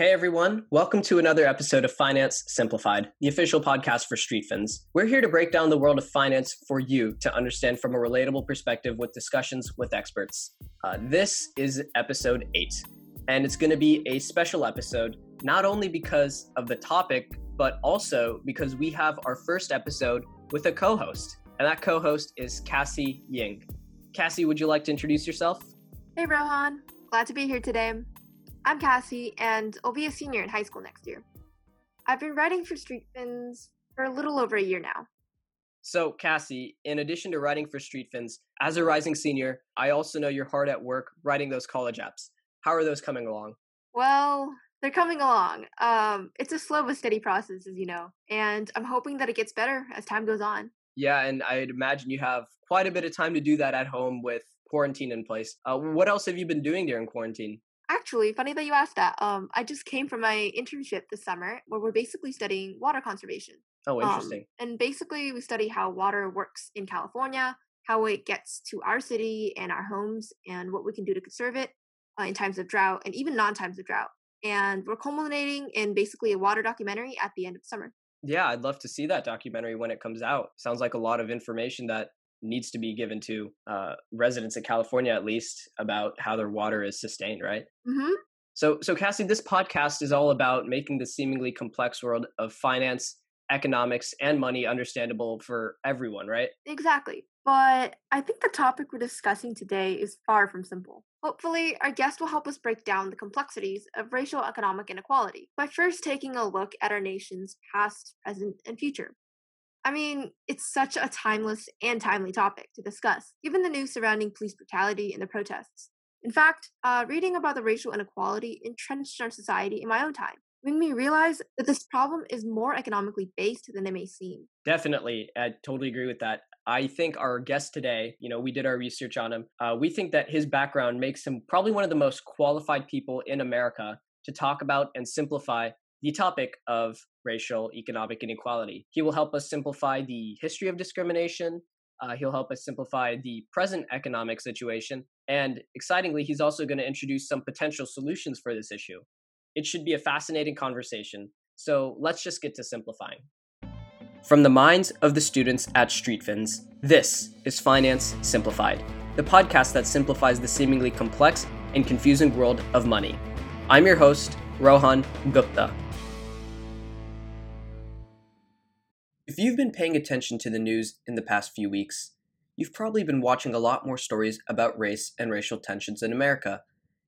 Hey everyone, welcome to another episode of Finance Simplified, the official podcast for StreetFins. We're here to break down the world of finance for you to understand from a relatable perspective with discussions with experts. Uh, this is episode 8, and it's going to be a special episode, not only because of the topic, but also because we have our first episode with a co host, and that co host is Cassie Ying. Cassie, would you like to introduce yourself? Hey Rohan, glad to be here today. I'm Cassie, and I'll be a senior in high school next year. I've been writing for StreetFins for a little over a year now. So, Cassie, in addition to writing for StreetFins, as a rising senior, I also know you're hard at work writing those college apps. How are those coming along? Well, they're coming along. Um, it's a slow but steady process, as you know, and I'm hoping that it gets better as time goes on. Yeah, and I'd imagine you have quite a bit of time to do that at home with quarantine in place. Uh, what else have you been doing during quarantine? Actually, funny that you asked that. Um, I just came from my internship this summer where we're basically studying water conservation. Oh, interesting. Um, and basically, we study how water works in California, how it gets to our city and our homes, and what we can do to conserve it uh, in times of drought and even non times of drought. And we're culminating in basically a water documentary at the end of summer. Yeah, I'd love to see that documentary when it comes out. Sounds like a lot of information that needs to be given to uh, residents in California, at least, about how their water is sustained, right? Mm-hmm. So, so Cassie, this podcast is all about making the seemingly complex world of finance, economics, and money understandable for everyone, right? Exactly. But I think the topic we're discussing today is far from simple. Hopefully, our guest will help us break down the complexities of racial economic inequality by first taking a look at our nation's past, present, and future. I mean, it's such a timeless and timely topic to discuss, given the news surrounding police brutality and the protests. In fact, uh, reading about the racial inequality entrenched in our society in my own time made me realize that this problem is more economically based than it may seem. Definitely. I totally agree with that. I think our guest today, you know, we did our research on him. Uh, we think that his background makes him probably one of the most qualified people in America to talk about and simplify the topic of racial economic inequality. He will help us simplify the history of discrimination. Uh, he'll help us simplify the present economic situation. And excitingly, he's also going to introduce some potential solutions for this issue. It should be a fascinating conversation. So let's just get to simplifying. From the minds of the students at StreetFins, this is Finance Simplified, the podcast that simplifies the seemingly complex and confusing world of money. I'm your host, Rohan Gupta. If you've been paying attention to the news in the past few weeks, you've probably been watching a lot more stories about race and racial tensions in America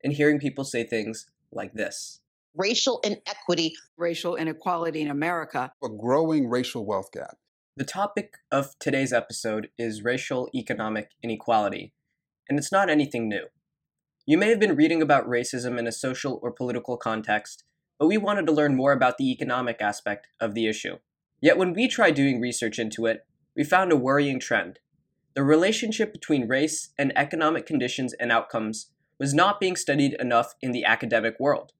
and hearing people say things like this racial inequity, racial inequality in America, a growing racial wealth gap. The topic of today's episode is racial economic inequality, and it's not anything new. You may have been reading about racism in a social or political context, but we wanted to learn more about the economic aspect of the issue. Yet when we tried doing research into it, we found a worrying trend. The relationship between race and economic conditions and outcomes was not being studied enough in the academic world.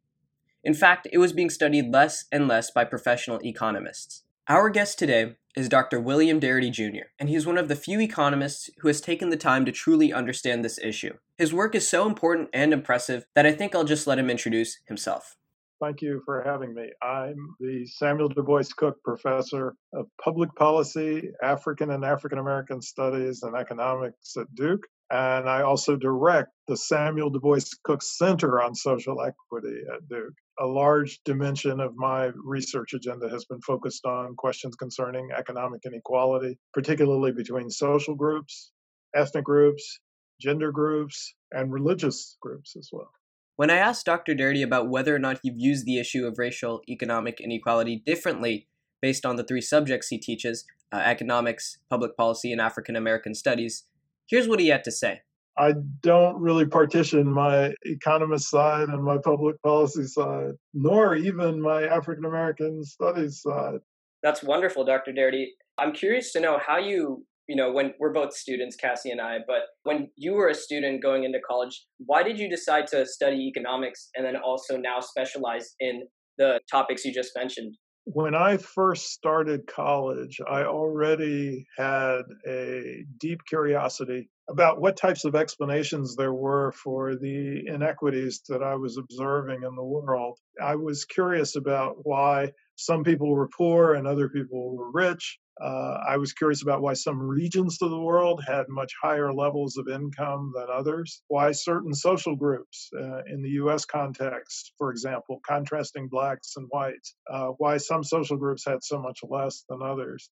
In fact, it was being studied less and less by professional economists. Our guest today is Dr. William Darity Jr., and he is one of the few economists who has taken the time to truly understand this issue. His work is so important and impressive that I think I'll just let him introduce himself. Thank you for having me. I'm the Samuel Du Bois Cook Professor of Public Policy, African and African American Studies, and Economics at Duke. And I also direct the Samuel Du Bois Cook Center on Social Equity at Duke. A large dimension of my research agenda has been focused on questions concerning economic inequality, particularly between social groups, ethnic groups, gender groups, and religious groups as well. When I asked Dr. Darity about whether or not he views the issue of racial economic inequality differently based on the three subjects he teaches uh, economics, public policy, and African American studies, here's what he had to say. I don't really partition my economist side and my public policy side, nor even my African American studies side. That's wonderful, Dr. Darity. I'm curious to know how you you know, when we're both students, Cassie and I, but when you were a student going into college, why did you decide to study economics and then also now specialize in the topics you just mentioned? When I first started college, I already had a deep curiosity about what types of explanations there were for the inequities that I was observing in the world. I was curious about why some people were poor and other people were rich. Uh, I was curious about why some regions of the world had much higher levels of income than others, why certain social groups uh, in the US context, for example, contrasting blacks and whites, uh, why some social groups had so much less than others.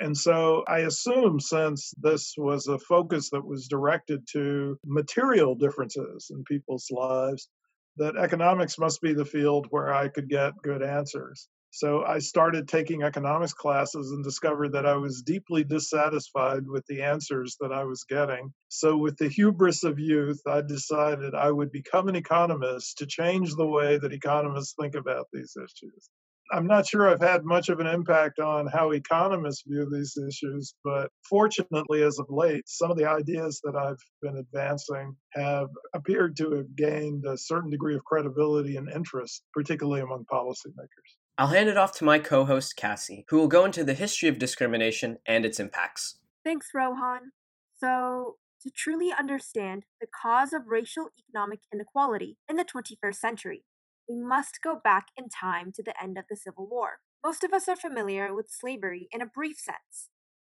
And so I assume since this was a focus that was directed to material differences in people's lives, that economics must be the field where I could get good answers. So I started taking economics classes and discovered that I was deeply dissatisfied with the answers that I was getting. So, with the hubris of youth, I decided I would become an economist to change the way that economists think about these issues. I'm not sure I've had much of an impact on how economists view these issues, but fortunately, as of late, some of the ideas that I've been advancing have appeared to have gained a certain degree of credibility and interest, particularly among policymakers. I'll hand it off to my co host, Cassie, who will go into the history of discrimination and its impacts. Thanks, Rohan. So, to truly understand the cause of racial economic inequality in the 21st century, we must go back in time to the end of the Civil War. Most of us are familiar with slavery in a brief sense.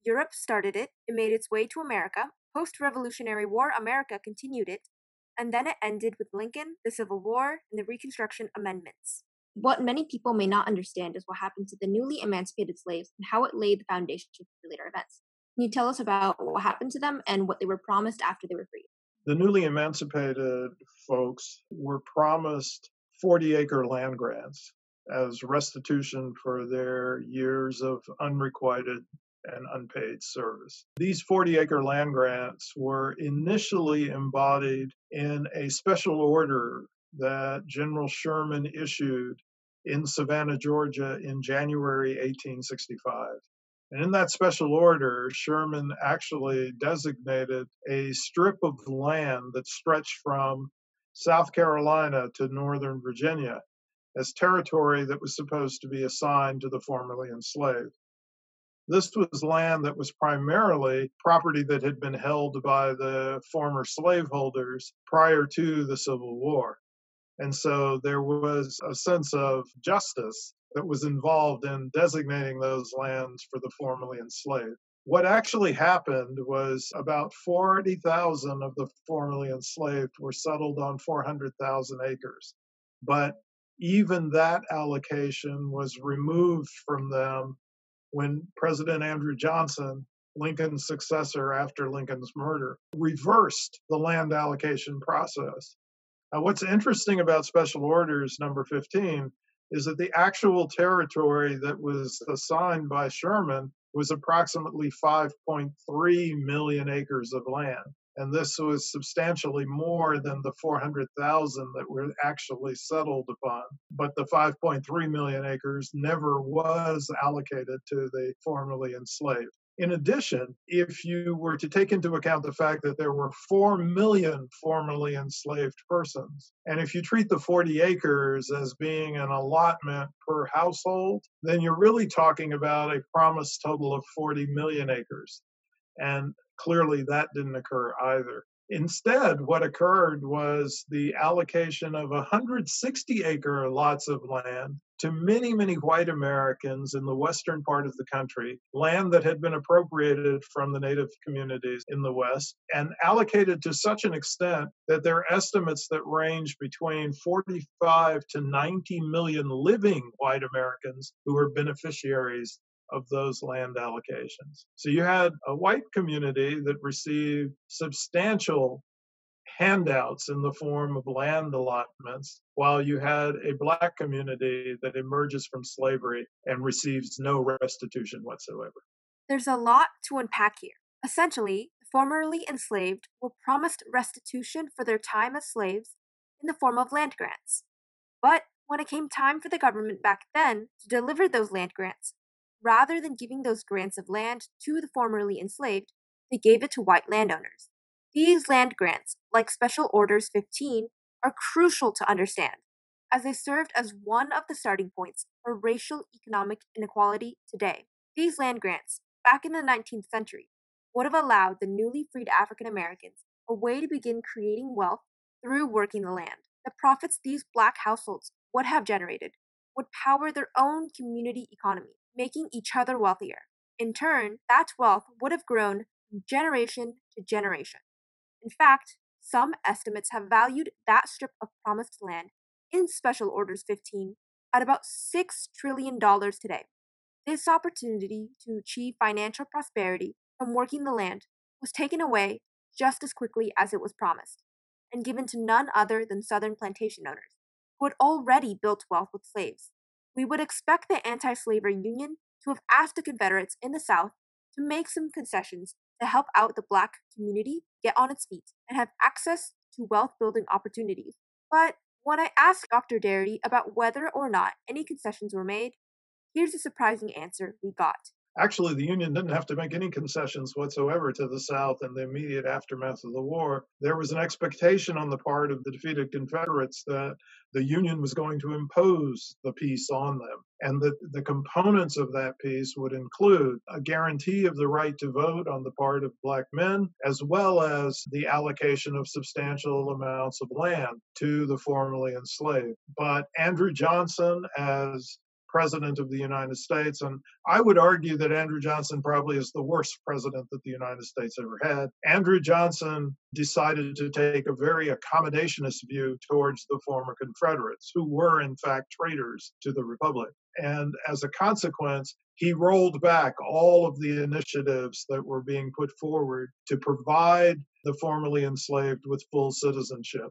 Europe started it, it made its way to America, post Revolutionary War America continued it, and then it ended with Lincoln, the Civil War, and the Reconstruction Amendments. What many people may not understand is what happened to the newly emancipated slaves and how it laid the foundation for later events. Can you tell us about what happened to them and what they were promised after they were freed? The newly emancipated folks were promised 40 acre land grants as restitution for their years of unrequited and unpaid service. These 40 acre land grants were initially embodied in a special order that General Sherman issued in Savannah, Georgia in January 1865. And in that special order, Sherman actually designated a strip of land that stretched from South Carolina to Northern Virginia as territory that was supposed to be assigned to the formerly enslaved. This was land that was primarily property that had been held by the former slaveholders prior to the Civil War. And so there was a sense of justice that was involved in designating those lands for the formerly enslaved. What actually happened was about 40,000 of the formerly enslaved were settled on 400,000 acres. But even that allocation was removed from them when President Andrew Johnson, Lincoln's successor after Lincoln's murder, reversed the land allocation process. Now, what's interesting about Special Orders number 15 is that the actual territory that was assigned by Sherman was approximately 5.3 million acres of land. And this was substantially more than the 400,000 that were actually settled upon. But the 5.3 million acres never was allocated to the formerly enslaved. In addition, if you were to take into account the fact that there were 4 million formerly enslaved persons, and if you treat the 40 acres as being an allotment per household, then you're really talking about a promised total of 40 million acres. And clearly that didn't occur either. Instead, what occurred was the allocation of 160 acre lots of land to many, many white Americans in the western part of the country, land that had been appropriated from the native communities in the West and allocated to such an extent that there are estimates that range between 45 to 90 million living white Americans who were beneficiaries of those land allocations. So you had a white community that received substantial handouts in the form of land allotments, while you had a black community that emerges from slavery and receives no restitution whatsoever. There's a lot to unpack here. Essentially, the formerly enslaved were promised restitution for their time as slaves in the form of land grants. But when it came time for the government back then to deliver those land grants, rather than giving those grants of land to the formerly enslaved, they gave it to white landowners. These land grants, like Special Orders 15, are crucial to understand, as they served as one of the starting points for racial economic inequality today. These land grants, back in the 19th century, would have allowed the newly freed African Americans a way to begin creating wealth through working the land. The profits these black households would have generated would power their own community economy, making each other wealthier. In turn, that wealth would have grown from generation to generation. In fact, some estimates have valued that strip of promised land in Special Orders 15 at about $6 trillion today. This opportunity to achieve financial prosperity from working the land was taken away just as quickly as it was promised, and given to none other than Southern plantation owners, who had already built wealth with slaves. We would expect the anti slavery Union to have asked the Confederates in the South to make some concessions to help out the black community get on its feet and have access to wealth building opportunities. But when I asked Dr. Darity about whether or not any concessions were made, here's a surprising answer we got. Actually, the Union didn't have to make any concessions whatsoever to the South in the immediate aftermath of the war. There was an expectation on the part of the defeated Confederates that the Union was going to impose the peace on them, and that the components of that peace would include a guarantee of the right to vote on the part of black men, as well as the allocation of substantial amounts of land to the formerly enslaved. But Andrew Johnson, as president of the United States. And I would argue that Andrew Johnson probably is the worst president that the United States ever had. Andrew Johnson decided to take a very accommodationist view towards the former Confederates, who were in fact traitors to the Republic. And as a consequence, he rolled back all of the initiatives that were being put forward to provide the formerly enslaved with full citizenship.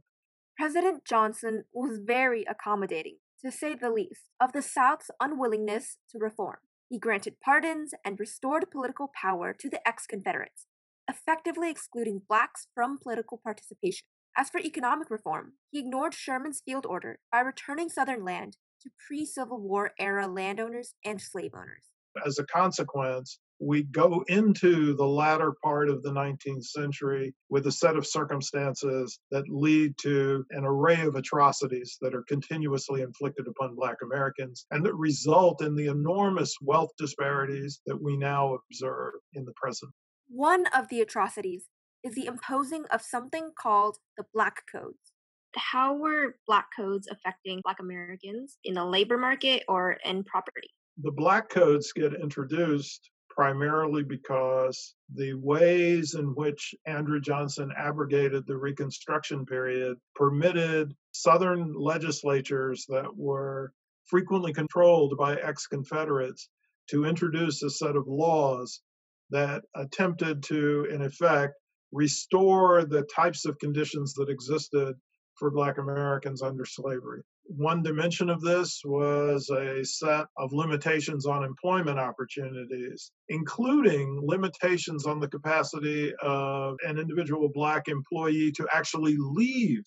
President Johnson was very accommodating to say the least, of the South's unwillingness to reform. He granted pardons and restored political power to the ex Confederates, effectively excluding blacks from political participation. As for economic reform, he ignored Sherman's field order by returning Southern land to pre Civil War era landowners and slave owners. As a consequence, we go into the latter part of the 19th century with a set of circumstances that lead to an array of atrocities that are continuously inflicted upon Black Americans and that result in the enormous wealth disparities that we now observe in the present. One of the atrocities is the imposing of something called the Black Codes. How were Black Codes affecting Black Americans in the labor market or in property? The Black Codes get introduced primarily because the ways in which Andrew Johnson abrogated the Reconstruction period permitted Southern legislatures that were frequently controlled by ex Confederates to introduce a set of laws that attempted to, in effect, restore the types of conditions that existed for Black Americans under slavery. One dimension of this was a set of limitations on employment opportunities, including limitations on the capacity of an individual Black employee to actually leave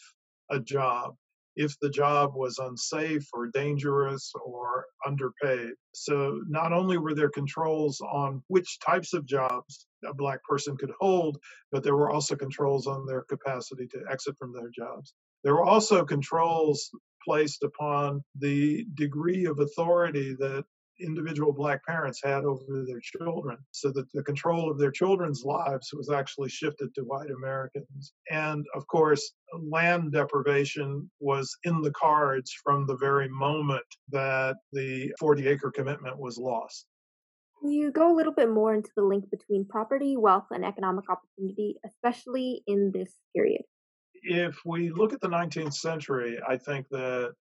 a job if the job was unsafe or dangerous or underpaid. So, not only were there controls on which types of jobs a Black person could hold, but there were also controls on their capacity to exit from their jobs. There were also controls placed upon the degree of authority that individual black parents had over their children so that the control of their children's lives was actually shifted to white americans and of course land deprivation was in the cards from the very moment that the 40 acre commitment was lost you go a little bit more into the link between property, wealth, and economic opportunity, especially in this period? If we look at the 19th century, I think that,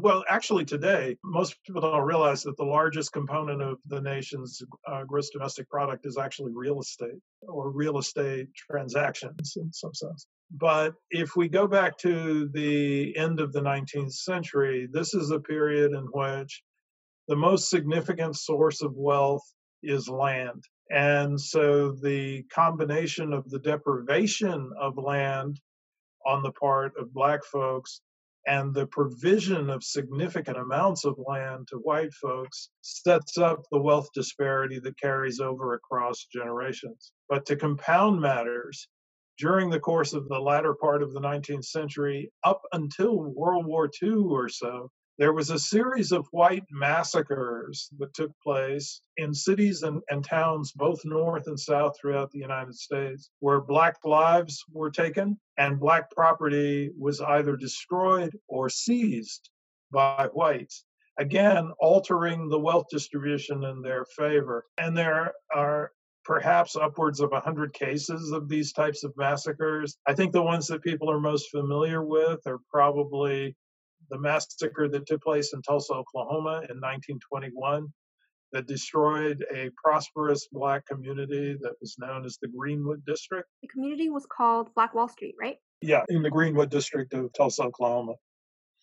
well, actually today, most people don't realize that the largest component of the nation's uh, gross domestic product is actually real estate or real estate transactions in some sense. But if we go back to the end of the 19th century, this is a period in which the most significant source of wealth is land. And so the combination of the deprivation of land on the part of black folks and the provision of significant amounts of land to white folks sets up the wealth disparity that carries over across generations. But to compound matters, during the course of the latter part of the 19th century, up until World War II or so, there was a series of white massacres that took place in cities and, and, towns, both north and south throughout the United States, where black lives were taken and black property was either destroyed or seized by whites. Again, altering the wealth distribution in their favor. And there are perhaps upwards of 100 cases of these types of massacres. I think the ones that people are most familiar with are probably the massacre that took place in Tulsa, Oklahoma in 1921 that destroyed a prosperous black community that was known as the Greenwood District. The community was called Black Wall Street, right? Yeah, in the Greenwood District of Tulsa, Oklahoma.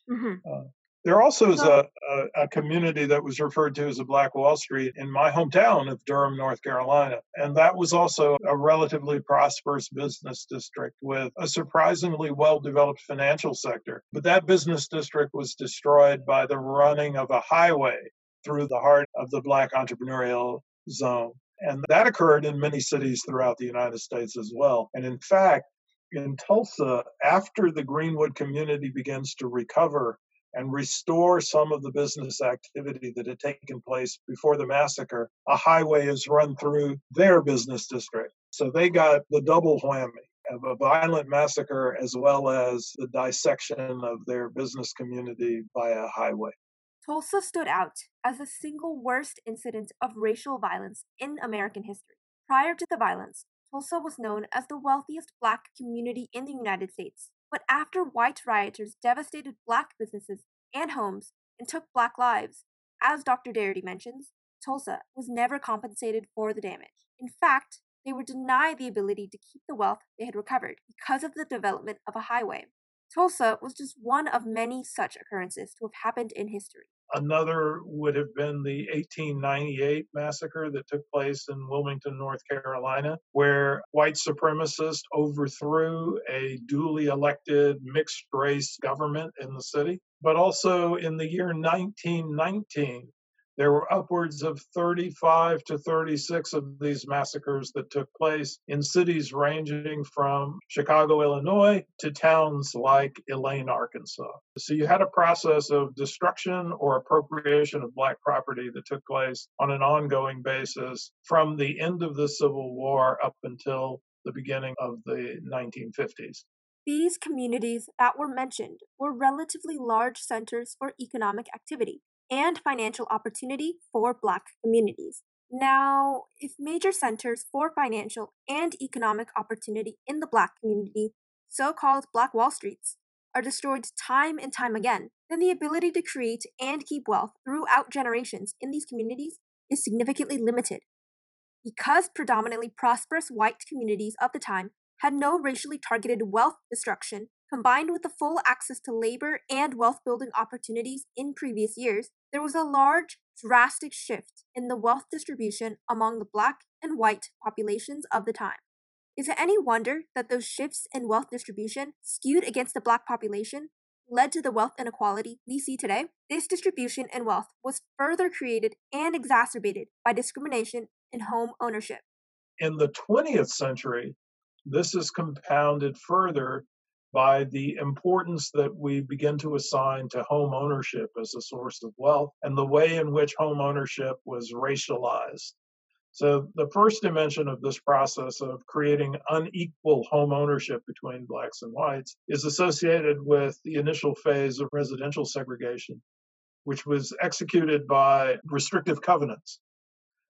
Mm-hmm. Uh, there also is a, a, a, community that was referred to as a Black Wall Street in my hometown of Durham, North Carolina. And that was also a relatively prosperous business district with a surprisingly well developed financial sector. But that business district was destroyed by the running of a highway through the heart of the Black entrepreneurial zone. And that occurred in many cities throughout the United States as well. And in fact, in Tulsa, after the Greenwood community begins to recover and restore some of the business activity that had taken place before the massacre, a highway is run through their business district. So they got the double whammy of a violent massacre as well as the dissection of their business community by a highway. Tulsa stood out as the single worst incident of racial violence in American history. Prior to the violence, Tulsa was known as the wealthiest black community in the United States. But after white rioters devastated black businesses and homes and took black lives, as Dr. Darity mentions, Tulsa was never compensated for the damage. In fact, they were denied the ability to keep the wealth they had recovered because of the development of a highway. Tulsa was just one of many such occurrences to have happened in history. Another would have been the 1898 massacre that took place in Wilmington, North Carolina, where white supremacists overthrew a duly elected mixed race government in the city. But also in the year 1919, there were upwards of 35 to 36 of these massacres that took place in cities ranging from Chicago, Illinois to towns like Elaine, Arkansas. So you had a process of destruction or appropriation of Black property that took place on an ongoing basis from the end of the Civil War up until the beginning of the 1950s. These communities that were mentioned were relatively large centers for economic activity and financial opportunity for Black communities. Now, if major centers for financial and economic opportunity in the Black community, so called Black Wall Streets, are destroyed time and time again, then the ability to create and keep wealth throughout generations in these communities is significantly limited. Because predominantly prosperous white communities of the time had no racially targeted wealth destruction, combined with the full access to labor and wealth building opportunities in previous years, there was a large, drastic shift in the wealth distribution among the black and white populations of the time. Is it any wonder that those shifts in wealth distribution skewed against the black population led to the wealth inequality we see today? This distribution in wealth was further created and exacerbated by discrimination in home ownership. In the 20th century, this is compounded further by the importance that we begin to assign to home ownership as a source of wealth and the way in which home ownership was racialized. So, the first dimension of this process of creating unequal home ownership between blacks and whites is associated with the initial phase of residential segregation, which was executed by restrictive covenants.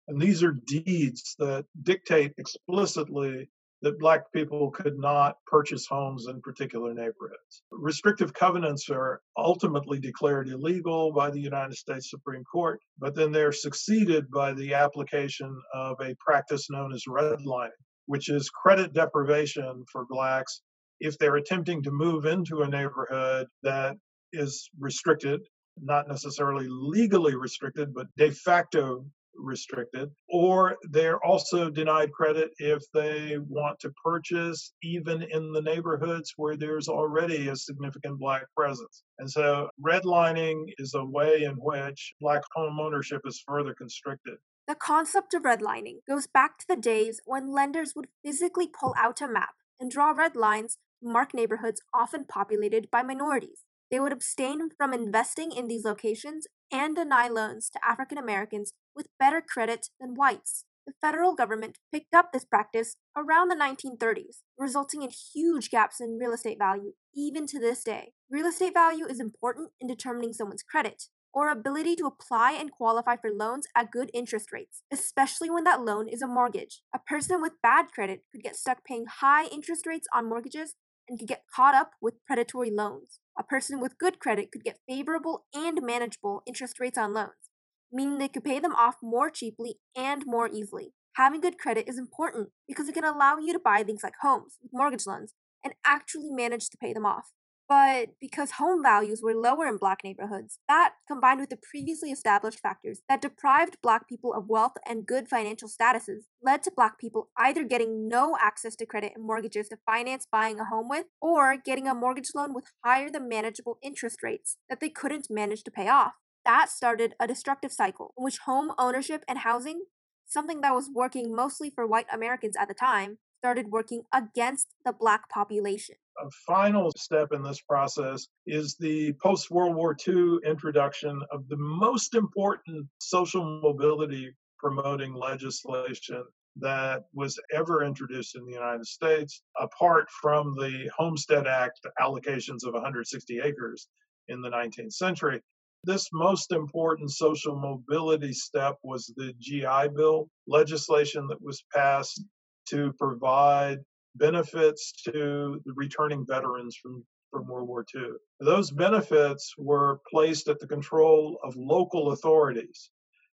And these are deeds that dictate explicitly that black people could not purchase homes in particular neighborhoods. Restrictive covenants are ultimately declared illegal by the United States Supreme Court, but then they're succeeded by the application of a practice known as redlining, which is credit deprivation for blacks if they're attempting to move into a neighborhood that is restricted not necessarily legally restricted, but de facto restricted, or they're also denied credit if they want to purchase even in the neighborhoods where there's already a significant black presence. And so redlining is a way in which black home ownership is further constricted. The concept of redlining goes back to the days when lenders would physically pull out a map and draw red lines to mark neighborhoods often populated by minorities. they would abstain from investing in these locations and deny loans to African Americans with better credit than whites. The federal government picked up this practice around the 1930s, resulting in huge gaps in real estate value even to this day. Real estate value is important in determining someone's credit, or ability to apply and qualify for loans at good interest rates, especially when that loan is a mortgage. A person with bad credit could get stuck paying high interest rates on mortgages and could get caught up with predatory loans. A person with good credit could get favorable and manageable interest rates on loans, meaning they could pay them off more cheaply and more easily. Having good credit is important because it can allow you to buy things like homes with mortgage loans and actually manage to pay them off. But because home values were lower in black neighborhoods, that, combined with the previously established factors that deprived black people of wealth and good financial statuses, led to black people either getting no access to credit and mortgages to finance buying a home with, or getting a mortgage loan with higher than manageable interest rates that they couldn't manage to pay off. That started a destructive cycle in which home ownership and housing, something that was working mostly for white Americans at the time, started working against the black population. A final step in this process is the post World War II introduction of the most important social mobility promoting legislation that was ever introduced in the United States, apart from the Homestead Act allocations of 160 acres in the 19th century. This most important social mobility step was the GI Bill legislation that was passed to provide benefits to the returning veterans from, from World War II. Those benefits were placed at the control of local authorities.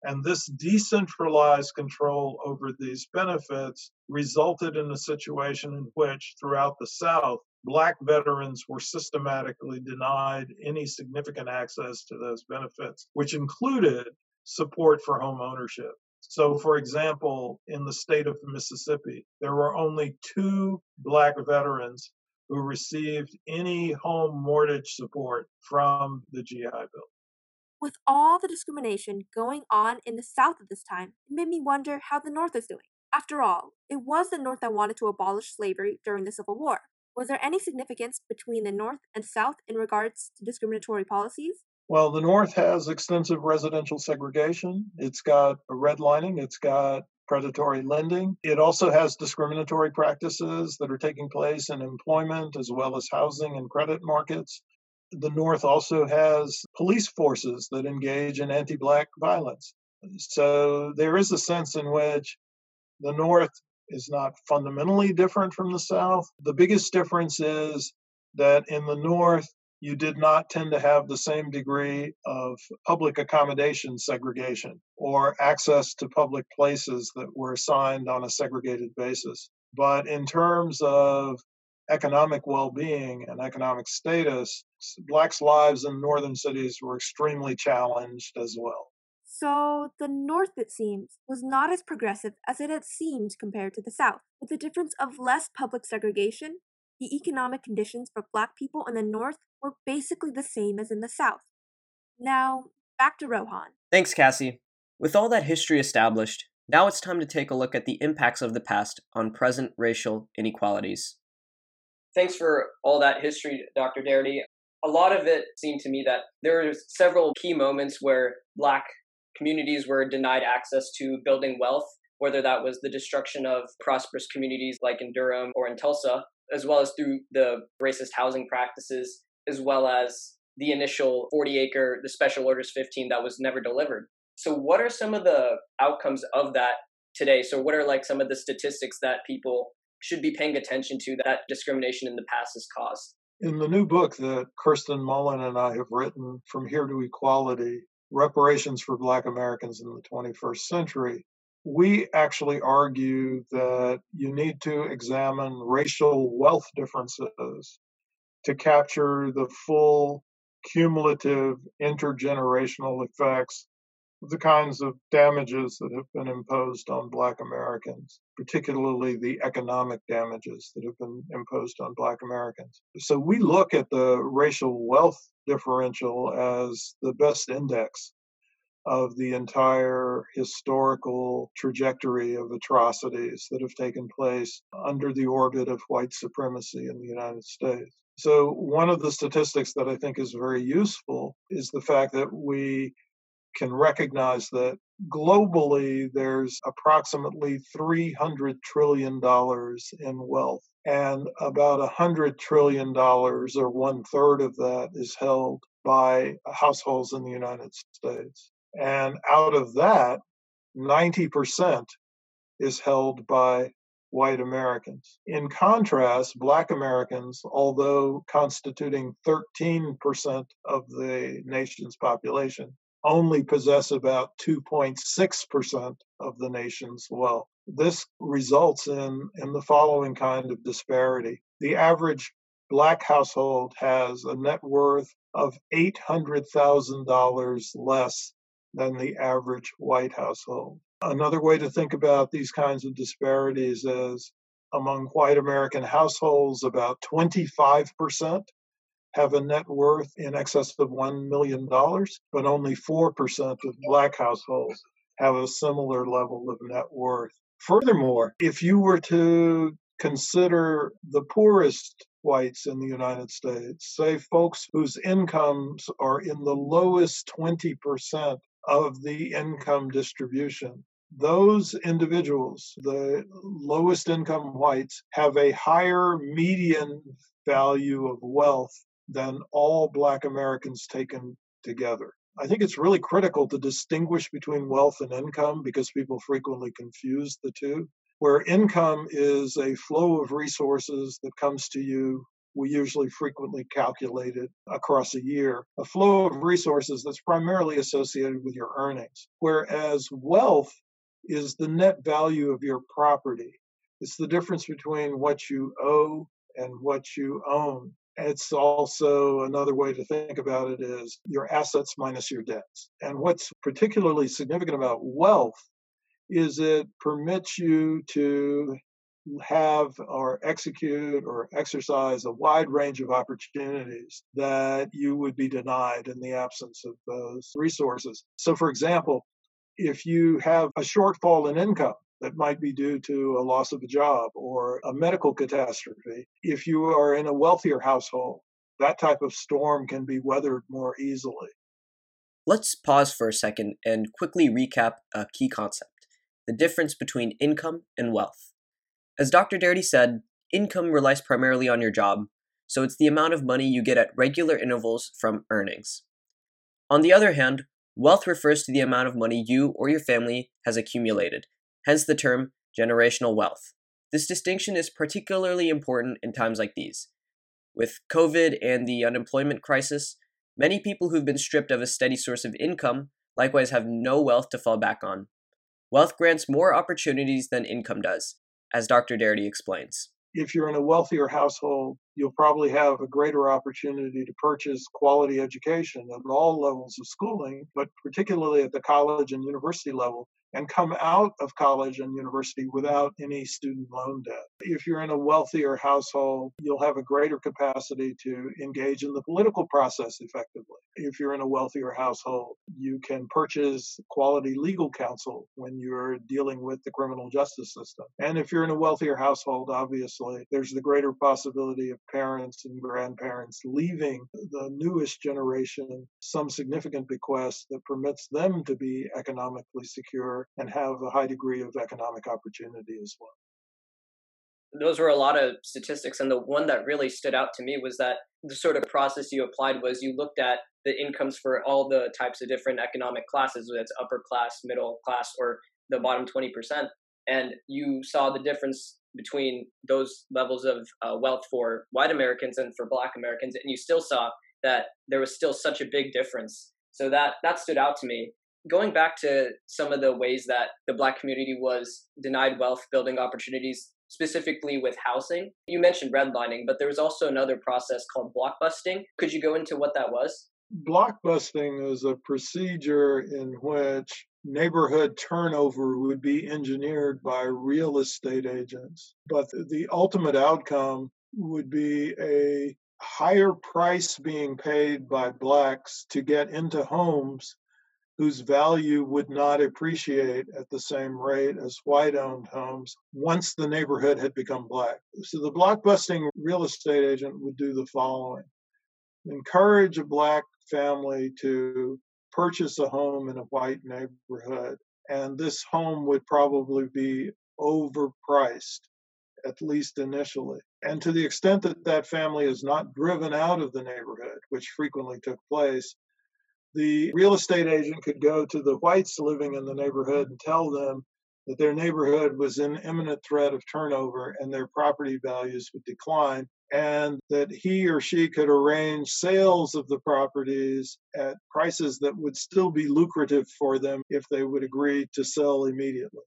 And this decentralized control over these benefits resulted in a situation in which, throughout the South, Black veterans were systematically denied any significant access to those benefits, which included support for home ownership. So, for example, in the state of Mississippi, there were only two Black veterans who received any home mortgage support from the GI Bill. With all the discrimination going on in the South at this time, it made me wonder how the North is doing. After all, it was the North that wanted to abolish slavery during the Civil War. Was there any significance between the North and South in regards to discriminatory policies? Well, the North has extensive residential segregation. It's got redlining. It's got predatory lending. It also has discriminatory practices that are taking place in employment as well as housing and credit markets. The North also has police forces that engage in anti Black violence. So there is a sense in which the North is not fundamentally different from the South. The biggest difference is that in the North, you did not tend to have the same degree of public accommodation segregation or access to public places that were assigned on a segregated basis. But in terms of economic well being and economic status, Blacks' lives in northern cities were extremely challenged as well. So, the North, it seems, was not as progressive as it had seemed compared to the South, with the difference of less public segregation the economic conditions for black people in the North were basically the same as in the South. Now, back to Rohan. Thanks, Cassie. With all that history established, now it's time to take a look at the impacts of the past on present racial inequalities. Thanks for all that history, Dr. Darity. A lot of it seemed to me that there were several key moments where Black communities were denied access to building wealth, whether that was the destruction of prosperous communities like in Durham or in Tulsa, as well as through the racist housing practices, as well as the initial 40 acre, the special orders 15 that was never delivered. So, what are some of the outcomes of that today? So, what are like some of the statistics that people should be paying attention to that discrimination in the past has caused? In the new book that Kirsten Mullen and I have written, From Here to Equality Reparations for Black Americans in the 21st Century, we actually argue that you need to examine racial wealth differences to capture the full cumulative intergenerational effects of the kinds of damages that have been imposed on Black Americans, particularly the economic damages that have been imposed on Black Americans. So we look at the racial wealth differential as the best index of the entire historical trajectory of atrocities that have taken place under the orbit of white supremacy in the United States. So, one of the statistics that I think is very useful is the fact that we can recognize that globally there's approximately $300 trillion in wealth, and about $100 trillion, or one third of that, is held by households in the United States. And out of that, 90% is held by white Americans. In contrast, black Americans, although constituting 13% of the nation's population, only possess about 2.6% of the nation's wealth. This results in, in the following kind of disparity. The average black household has a net worth of $800,000 less than the average white household. Another way to think about these kinds of disparities is among white American households, about 25% have a net worth in excess of $1 million, but only 4% of black households have a similar level of net worth. Furthermore, if you were to consider the poorest whites in the United States, say folks whose incomes are in the lowest 20% of the income distribution, those individuals, the lowest income whites, have a higher median value of wealth than all Black Americans taken together. I think it's really critical to distinguish between wealth and income because people frequently confuse the two. Where income is a flow of resources that comes to you, we usually frequently calculate it across a year, a flow of resources that's primarily associated with your earnings. Whereas wealth is the net value of your property. It's the difference between what you owe and what you own. It's also another way to think about it is your assets minus your debts. And what's particularly significant about wealth is it permits you to have or execute or exercise a wide range of opportunities that you would be denied in the absence of those resources. So, for example, if you have a shortfall in income that might be due to a loss of a job or a medical catastrophe, if you are in a wealthier household, that type of storm can be weathered more easily. Let's pause for a second and quickly recap a key concept the difference between income and wealth. As Dr. Darity said, income relies primarily on your job, so it's the amount of money you get at regular intervals from earnings. On the other hand, Wealth refers to the amount of money you or your family has accumulated, hence the term generational wealth. This distinction is particularly important in times like these. With COVID and the unemployment crisis, many people who've been stripped of a steady source of income likewise have no wealth to fall back on. Wealth grants more opportunities than income does, as Dr. Darity explains if you're in a wealthier household, you'll probably have a greater opportunity to purchase quality education at all levels of schooling, but particularly at the college and university level and come out of college and university without any student loan debt. If you're in a wealthier household, you'll have a greater capacity to engage in the political process effectively. If you're in a wealthier household, you can purchase quality legal counsel when you're dealing with the criminal justice system. And if you're in a wealthier household, obviously, there's the greater possibility of parents and grandparents leaving the newest generation some significant bequest that permits them to be economically secure and have a high degree of economic opportunity as well. Those were a lot of statistics, and the one that really stood out to me was that the sort of process you applied was you looked at the incomes for all the types of different economic classes, whether it's upper class, middle class, or the bottom 20%. And you saw the difference between those levels of uh, wealth for white Americans and for black Americans. And you still saw that there was still such a big difference. So that, that stood out to me going back to some of the ways that the black community was denied wealth building opportunities specifically with housing you mentioned redlining but there was also another process called blockbusting could you go into what that was blockbusting is a procedure in which neighborhood turnover would be engineered by real estate agents but the ultimate outcome would be a higher price being paid by blacks to get into homes whose value would not appreciate at the same rate as white owned homes once the neighborhood had become black. So the blockbusting real estate agent would do the following encourage a black family to purchase a home in a white neighborhood, and this home would probably be overpriced at least initially. And to the extent that that family is not driven out of the neighborhood, which frequently took place, the real estate agent could go to the whites living in the neighborhood and tell them that their neighborhood was in imminent threat of turnover and their property values would decline, and that he or she could arrange sales of the properties at prices that would still be lucrative for them if they would agree to sell immediately.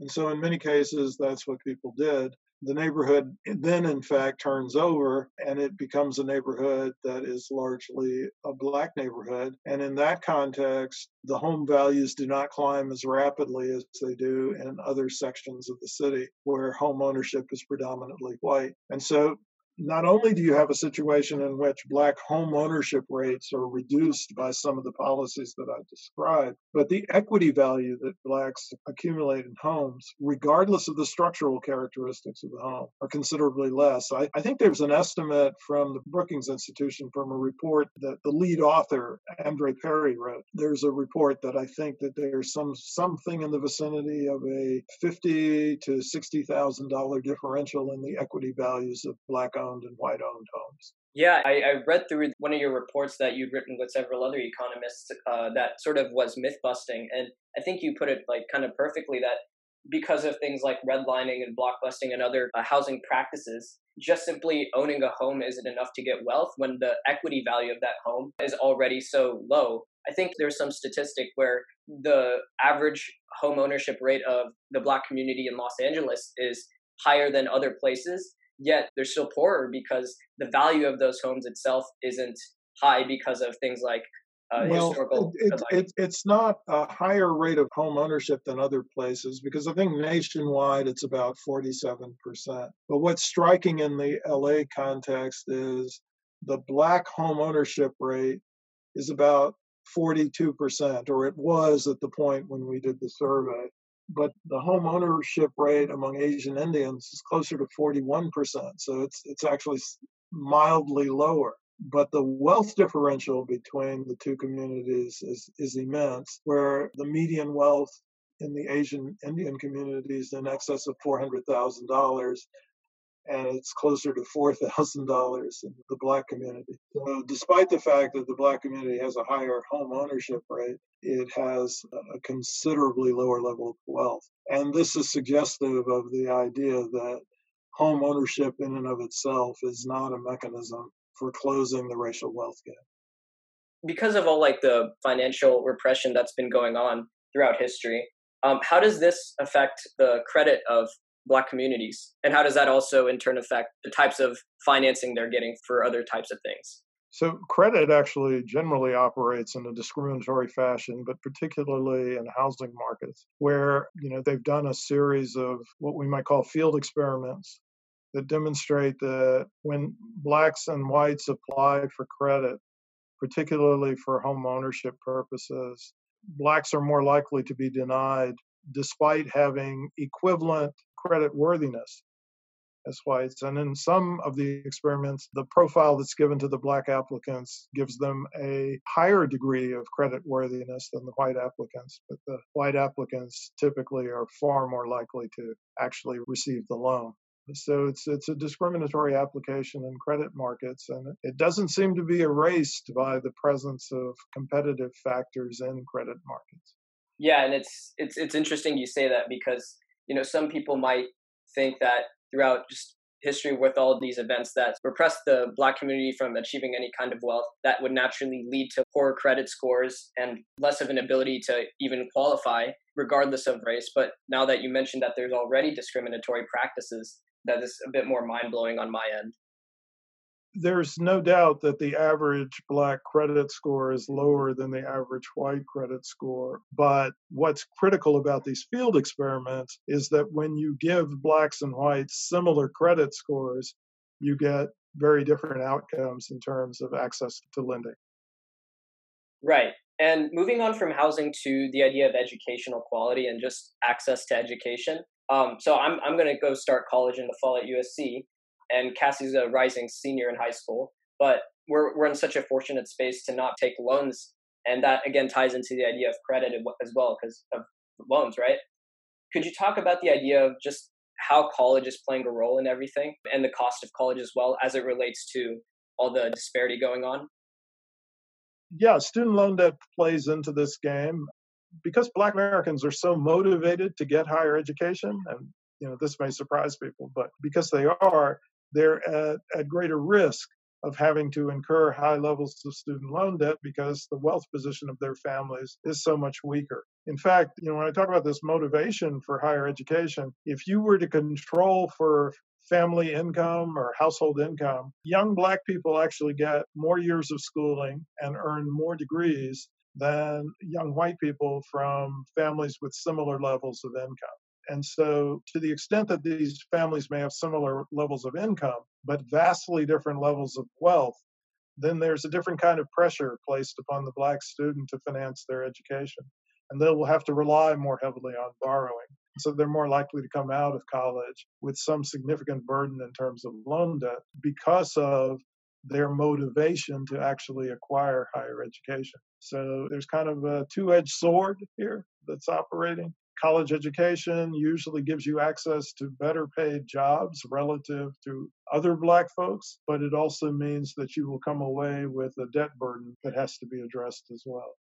And so, in many cases, that's what people did. The neighborhood then, in fact, turns over and it becomes a neighborhood that is largely a black neighborhood. And in that context, the home values do not climb as rapidly as they do in other sections of the city where home ownership is predominantly white. And so not only do you have a situation in which black home ownership rates are reduced by some of the policies that I described, but the equity value that blacks accumulate in homes, regardless of the structural characteristics of the home, are considerably less. I, I think there's an estimate from the Brookings Institution from a report that the lead author, Andre Perry, wrote. There's a report that I think that there's some something in the vicinity of a fifty to sixty thousand dollar differential in the equity values of black owned and white owned homes. Yeah, I, I, read through one of your reports that you'd written with several other economists uh, that sort of was myth busting. And I think you put it like kind of perfectly that because of things like redlining and blockbusting and other uh, housing practices, just simply owning a home isn't enough to get wealth when the equity value of that home is already so low. I think there's some statistic where the average home ownership rate of the black community in Los Angeles is higher than other places yet they're still poorer because the value of those homes itself isn't high because of things like uh, well, it, it, it's not a higher rate of home ownership than other places because I think nationwide it's about 47%. But what's striking in the LA context is the black home ownership rate is about 42%, or it was at the point when we did the survey but the home ownership rate among Asian Indians is closer to 41%. So it's it's actually mildly lower. But the wealth differential between the two communities is, is immense, where the median wealth in the Asian Indian communities in excess of $400,000 and it's closer to four thousand dollars in the black community. So, despite the fact that the black community has a higher home ownership rate, it has a considerably lower level of wealth, and this is suggestive of the idea that home ownership in and of itself is not a mechanism for closing the racial wealth gap. Because of all like the financial repression that's been going on throughout history, um, how does this affect the credit of black communities and how does that also in turn affect the types of financing they're getting for other types of things? So credit actually generally operates in a discriminatory fashion but particularly in housing markets where you know they've done a series of what we might call field experiments that demonstrate that when blacks and whites apply for credit particularly for home ownership purposes blacks are more likely to be denied despite having equivalent credit worthiness as whites. And in some of the experiments, the profile that's given to the black applicants gives them a higher degree of credit worthiness than the white applicants. But the white applicants typically are far more likely to actually receive the loan. So it's it's a discriminatory application in credit markets, and it doesn't seem to be erased by the presence of competitive factors in credit markets. Yeah, and it's it's it's interesting you say that because you know, some people might think that throughout just history with all these events that repressed the black community from achieving any kind of wealth that would naturally lead to poor credit scores and less of an ability to even qualify regardless of race. But now that you mentioned that there's already discriminatory practices that is a bit more mind-blowing on my end there's no doubt that the average black credit score is lower than the average white credit score. But what's critical about these field experiments is that when you give blacks and whites similar credit scores, you get very different outcomes in terms of access to lending. Right. And moving on from housing to the idea of educational quality and just access to education. Um, so I'm I'm going to go start college in the fall at USC, and Cassie's a rising senior in high school. But we're we're in such a fortunate space to not take loans, and that again ties into the idea of credit as well because of loans, right? Could you talk about the idea of just how college is playing a role in everything and the cost of college as well as it relates to all the disparity going on? Yeah, student loan debt plays into this game because black Americans are so motivated to get higher education and you know this may surprise people but because they are they're at, at greater risk of having to incur high levels of student loan debt because the wealth position of their families is so much weaker. In fact, you know, when I talk about this motivation for higher education, if you were to control for family income or household income, young black people actually get more years of schooling and earn more degrees than young white people from families with similar levels of income. And so, to the extent that these families may have similar levels of income, but vastly different levels of wealth, then there's a different kind of pressure placed upon the black student to finance their education. And they will have to rely more heavily on borrowing. So they're more likely to come out of college with some significant burden in terms of loan debt because of their motivation to actually acquire higher education. So there's kind of a two edged sword here that's operating college education usually gives you access to better paid jobs relative to other black folks, but it also means that you will come away with a debt burden that has to be addressed as well.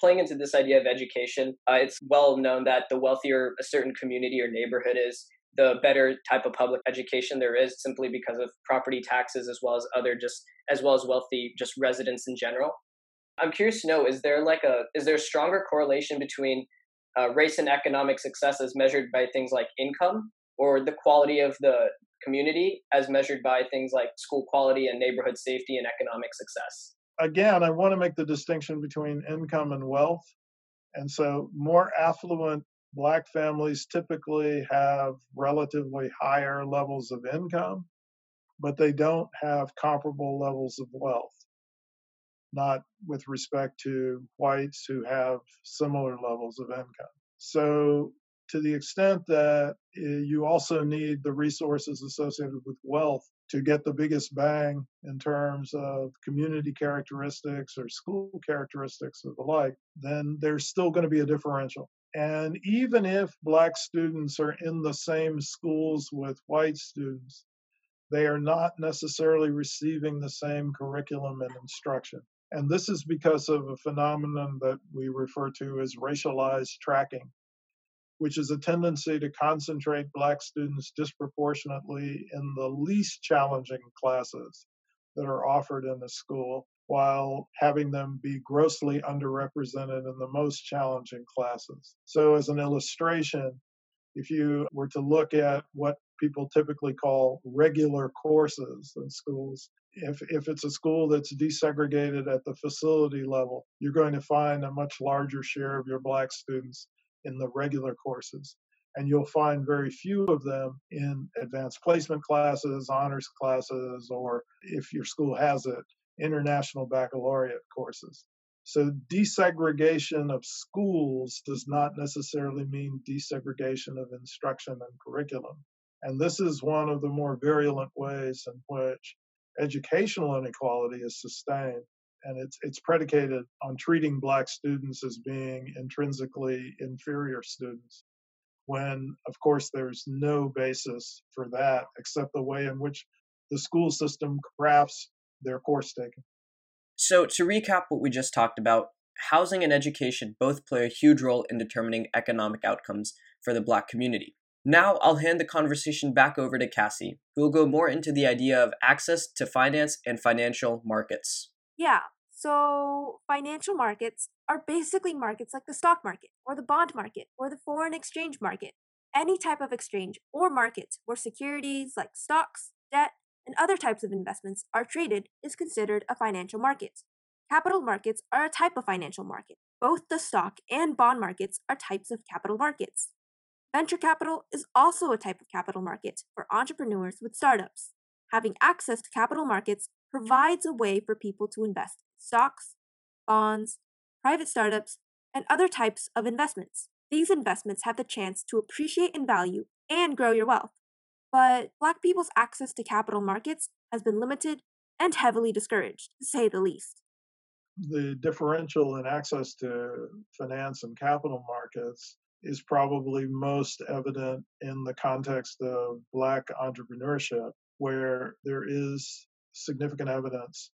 Playing into this idea of education, uh, it's well known that the wealthier a certain community or neighborhood is, the better type of public education there is simply because of property taxes as well as other just as well as wealthy just residents in general i'm curious to know is there like a is there a stronger correlation between uh, race and economic success as measured by things like income or the quality of the community as measured by things like school quality and neighborhood safety and economic success? Again, I want to make the distinction between income and wealth. And so, more affluent Black families typically have relatively higher levels of income, but they don't have comparable levels of wealth, not with respect to whites who have similar levels of income. So, to the extent that eh, you also need the resources associated with wealth to get the biggest bang in terms of community characteristics or school characteristics or the like, then there's still going to be a differential. And even if black students are in the same schools with white students, they are not necessarily receiving the same curriculum and instruction. And this is because of a phenomenon that we refer to as racialized tracking, which is a tendency to concentrate Black students disproportionately in the least challenging classes that are offered in the school, while having them be grossly underrepresented in the most challenging classes. So, as an illustration, if you were to look at what people typically call regular courses in schools, if, if it's a school that's desegregated at the facility level, you're going to find a much larger share of your black students in the regular courses. And you'll find very few of them in advanced placement classes, honors classes, or if your school has it, international baccalaureate courses. So, desegregation of schools does not necessarily mean desegregation of instruction and curriculum. And this is one of the more virulent ways in which educational inequality is sustained and it's it's predicated on treating black students as being intrinsically inferior students when of course there's no basis for that except the way in which the school system crafts their course taking. So to recap what we just talked about housing and education both play a huge role in determining economic outcomes for the black community now I'll hand the conversation back over to Cassie, who will go more into the idea of access to finance and financial markets. Yeah, so financial markets are basically markets like the stock market, or the bond market, or the foreign exchange market. Any type of exchange or market where securities like stocks, debt, and other types of investments are traded is considered a financial market. Capital markets are a type of financial market. Both the stock and bond markets are types of capital markets. Venture capital is also a type of capital market for entrepreneurs with startups. Having access to capital markets provides a way for people to invest in stocks, bonds, private startups, and other types of investments. These investments have the chance to appreciate in value and grow your wealth. But Black people's access to capital markets has been limited and heavily discouraged, to say the least. The differential in access to finance and capital markets is probably most evident in the context of Black entrepreneurship, where there is significant evidence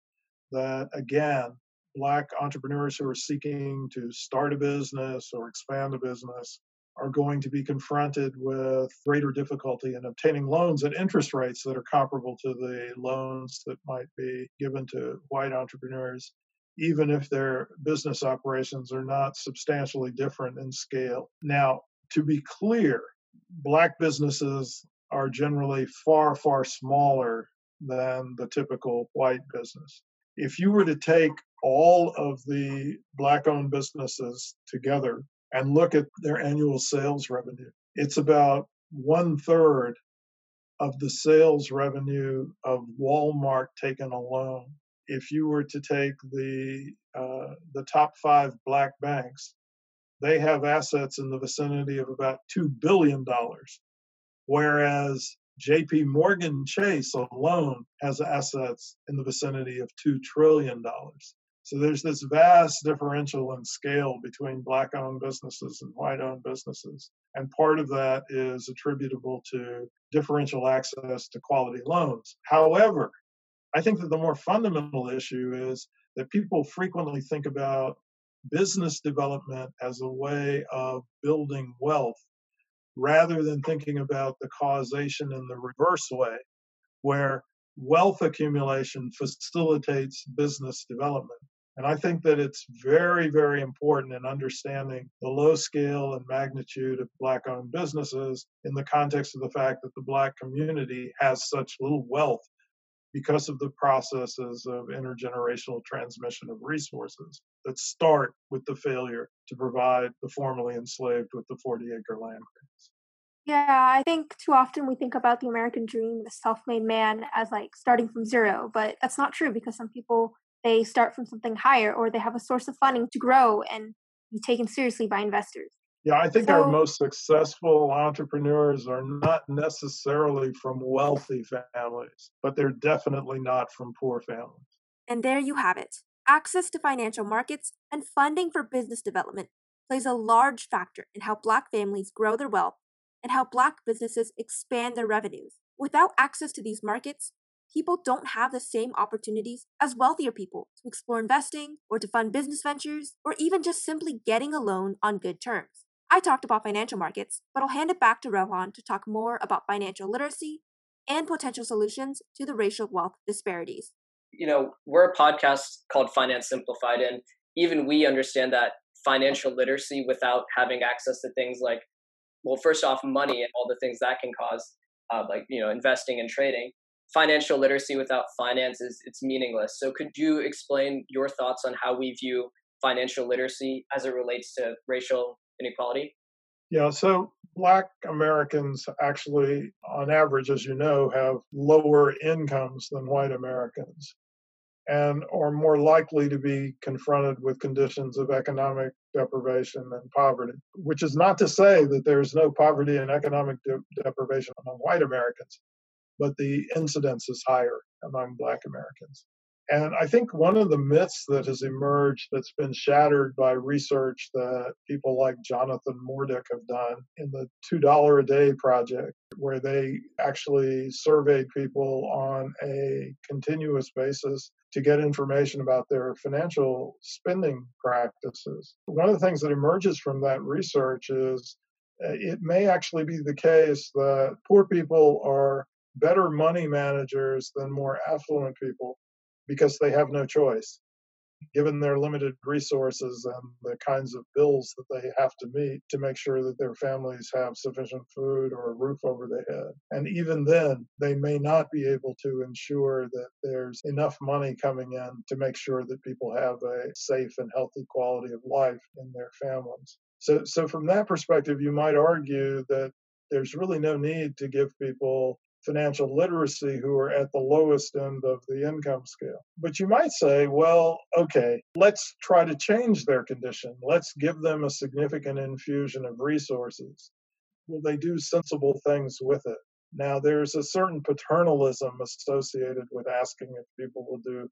that, again, Black entrepreneurs who are seeking to start a business or expand a business are going to be confronted with greater difficulty in obtaining loans at interest rates that are comparable to the loans that might be given to white entrepreneurs, even if their business operations are not substantially different in scale. Now, to be clear, black businesses are generally far, far smaller than the typical white business. If you were to take all of the black owned businesses together and look at their annual sales revenue, it's about one third of the sales revenue of Walmart taken alone. If you were to take the uh, the top five black banks, they have assets in the vicinity of about two billion dollars, whereas J.P. Morgan Chase alone has assets in the vicinity of two trillion dollars. So there's this vast differential in scale between black owned businesses and white owned businesses. And part of that is attributable to differential access to quality loans. However, I think that the more fundamental issue is that people frequently think about business development as a way of building wealth rather than thinking about the causation in the reverse way, where wealth accumulation facilitates business development. And I think that it's very, very important in understanding the low scale and magnitude of Black owned businesses in the context of the fact that the Black community has such little wealth because of the processes of intergenerational transmission of resources that start with the failure to provide the formerly enslaved with the 40 acre land grants. Yeah, I think too often we think about the American dream, the self made man, as like starting from zero, but that's not true because some people they start from something higher or they have a source of funding to grow and be taken seriously by investors. Yeah, I think so, our most successful entrepreneurs are not necessarily from wealthy families, but they're definitely not from poor families. And there you have it. Access to financial markets and funding for business development plays a large factor in how Black families grow their wealth and how Black businesses expand their revenues. Without access to these markets, people don't have the same opportunities as wealthier people to explore investing or to fund business ventures or even just simply getting a loan on good terms. I talked about financial markets, but I'll hand it back to Rohan to talk more about financial literacy and potential solutions to the racial wealth disparities. You know, we're a podcast called Finance Simplified, and even we understand that financial literacy without having access to things like, well, first off, money and all the things that can cause, uh, like, you know, investing and trading, financial literacy without finance is it's meaningless. So could you explain your thoughts on how we view financial literacy as it relates to racial inequality? Yeah, so Black Americans actually, on average, as you know, have lower incomes than white Americans and are more likely to be confronted with conditions of economic deprivation and poverty, which is not to say that there's no poverty and economic de- deprivation among white Americans but the incidence is higher among Black Americans. And I think one of the myths that has emerged that's been shattered by research that people like Jonathan Morduch have done in the $2 a day project, where they actually surveyed people on a continuous basis to get information about their financial spending practices. One of the things that emerges from that research is uh, it may actually be the case that poor people are better money managers than more affluent people because they have no choice given their limited resources and the kinds of bills that they have to meet to make sure that their families have sufficient food or a roof over their head. And even then, they may not be able to ensure that there's enough money coming in to make sure that people have a safe and healthy quality of life in their families. So, so from that perspective, you might argue that there's really no need to give people financial literacy who are at the lowest end of the income scale. But you might say, well, okay, let's try to change their condition. Let's give them a significant infusion of resources. Will they do sensible things with it? Now, there's a certain paternalism associated with asking if people will do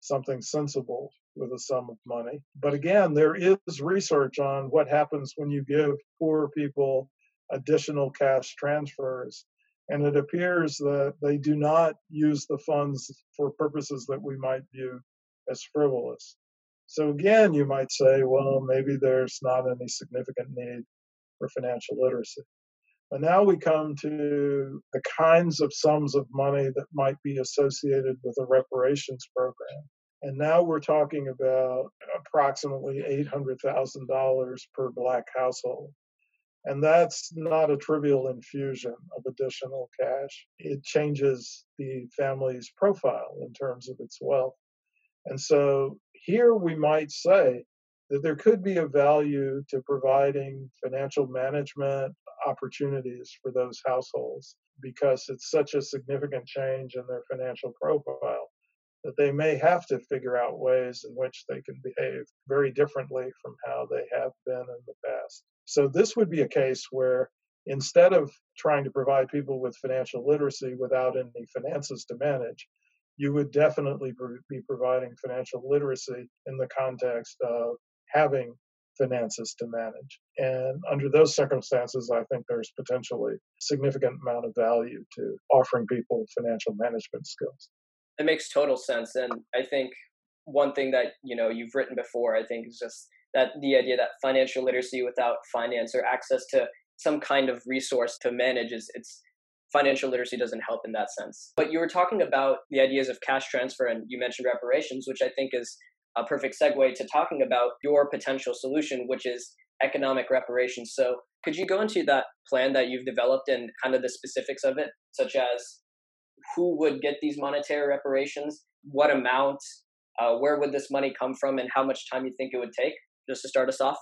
something sensible with a sum of money. But again, there is research on what happens when you give poor people additional cash transfers. And it appears that they do not use the funds for purposes that we might view as frivolous. So again, you might say, well, maybe there's not any significant need for financial literacy. But now we come to the kinds of sums of money that might be associated with a reparations program. And now we're talking about approximately $800,000 per black household. And that's not a trivial infusion of additional cash. It changes the family's profile in terms of its wealth. And so here we might say that there could be a value to providing financial management opportunities for those households because it's such a significant change in their financial profile that they may have to figure out ways in which they can behave very differently from how they have been in the past. So, this would be a case where instead of trying to provide people with financial literacy without any finances to manage, you would definitely be providing financial literacy in the context of having finances to manage. And under those circumstances, I think there's potentially a significant amount of value to offering people financial management skills. It makes total sense, and I think one thing that you know you've written before, I think, is just that the idea that financial literacy without finance or access to some kind of resource to manage is it's financial literacy doesn't help in that sense. But you were talking about the ideas of cash transfer, and you mentioned reparations, which I think is a perfect segue to talking about your potential solution, which is economic reparations. So, could you go into that plan that you've developed and kind of the specifics of it, such as who would get these monetary reparations, what amount, uh, where would this money come from, and how much time you think it would take, just to start us off?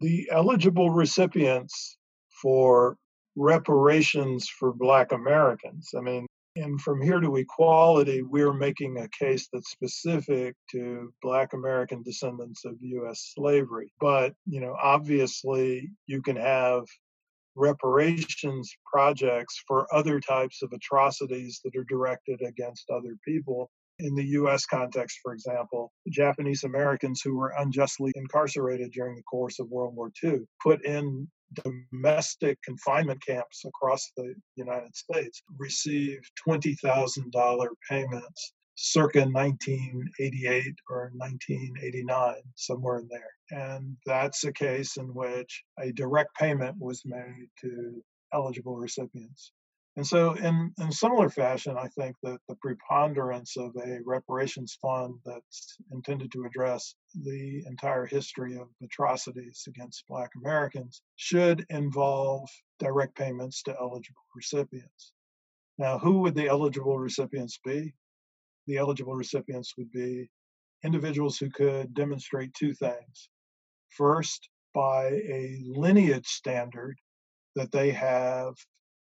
The eligible recipients for reparations for Black Americans. I mean, and from here to equality, we're making a case that's specific to Black American descendants of U.S. slavery. But, you know, obviously you can have reparations projects for other types of atrocities that are directed against other people. In the US context, for example, Japanese Americans who were unjustly incarcerated during the course of World War II put in domestic confinement camps across the United States received $20,000 payments circa 1988 or 1989, somewhere in there. And that's a case in which a direct payment was made to eligible recipients. And so, in, in similar fashion, I think that the preponderance of a reparations fund that's intended to address the entire history of atrocities against Black Americans should involve direct payments to eligible recipients. Now, who would the eligible recipients be? The eligible recipients would be individuals who could demonstrate two things. First, by a lineage standard that they have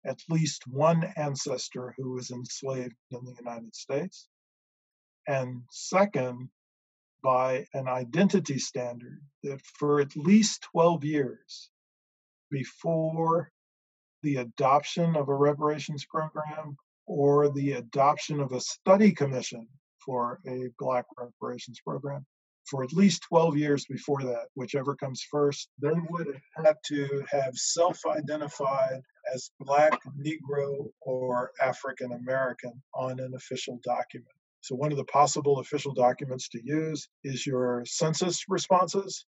at least one ancestor who was enslaved in the United States. And second, by an identity standard that for at least 12 years before the adoption of a reparations program or the adoption of a study commission for a Black reparations program, for at least 12 years before that, whichever comes first, they would have to have self identified as Black, Negro, or African American on an official document. So, one of the possible official documents to use is your census responses,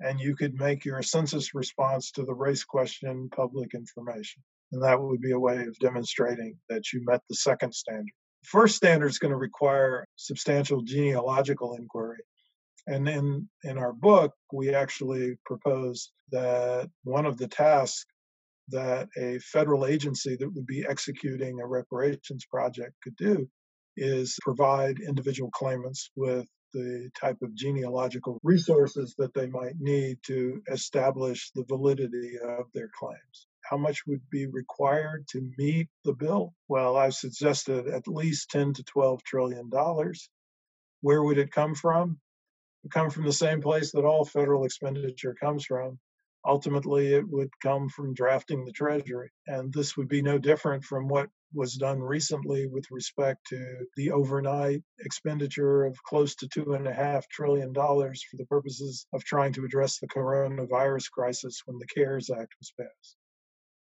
and you could make your census response to the race question public information. And that would be a way of demonstrating that you met the second standard. The First standard is going to require substantial genealogical inquiry. And in, in our book, we actually propose that one of the tasks that a federal agency that would be executing a reparations project could do is provide individual claimants with the type of genealogical resources that they might need to establish the validity of their claims. How much would be required to meet the bill? Well, I've suggested at least 10 to 12 trillion dollars. Where would it come from? It come from the same place that all federal expenditure comes from. Ultimately, it would come from drafting the Treasury. And this would be no different from what was done recently with respect to the overnight expenditure of close to two and a half trillion dollars for the purposes of trying to address the coronavirus crisis when the CARES Act was passed.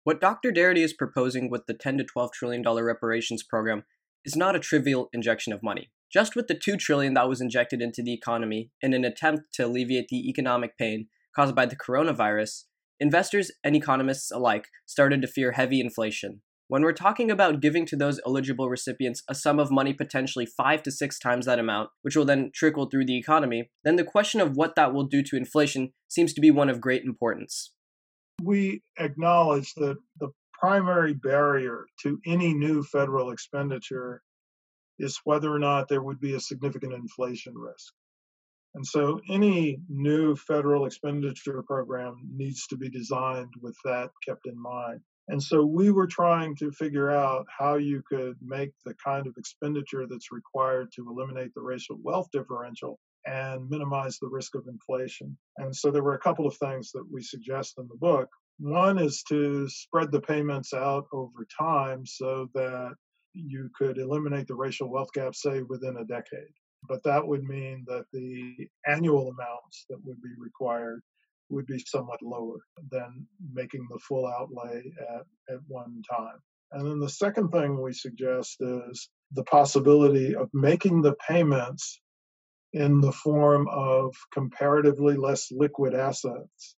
What Dr. Darity is proposing with the 10 to 12 trillion dollar reparations program is not a trivial injection of money. Just with the 2 trillion that was injected into the economy in an attempt to alleviate the economic pain caused by the coronavirus, investors and economists alike started to fear heavy inflation. When we're talking about giving to those eligible recipients a sum of money potentially five to six times that amount, which will then trickle through the economy, then the question of what that will do to inflation seems to be one of great importance. We acknowledge that the primary barrier to any new federal expenditure is whether or not there would be a significant inflation risk. And so any new federal expenditure program needs to be designed with that kept in mind. And so we were trying to figure out how you could make the kind of expenditure that's required to eliminate the racial wealth differential and minimize the risk of inflation. And so there were a couple of things that we suggest in the book. One is to spread the payments out over time so that you could eliminate the racial wealth gap, say, within a decade. But that would mean that the annual amounts that would be required would be somewhat lower than making the full outlay at, at one time. And then the second thing we suggest is the possibility of making the payments in the form of comparatively less liquid assets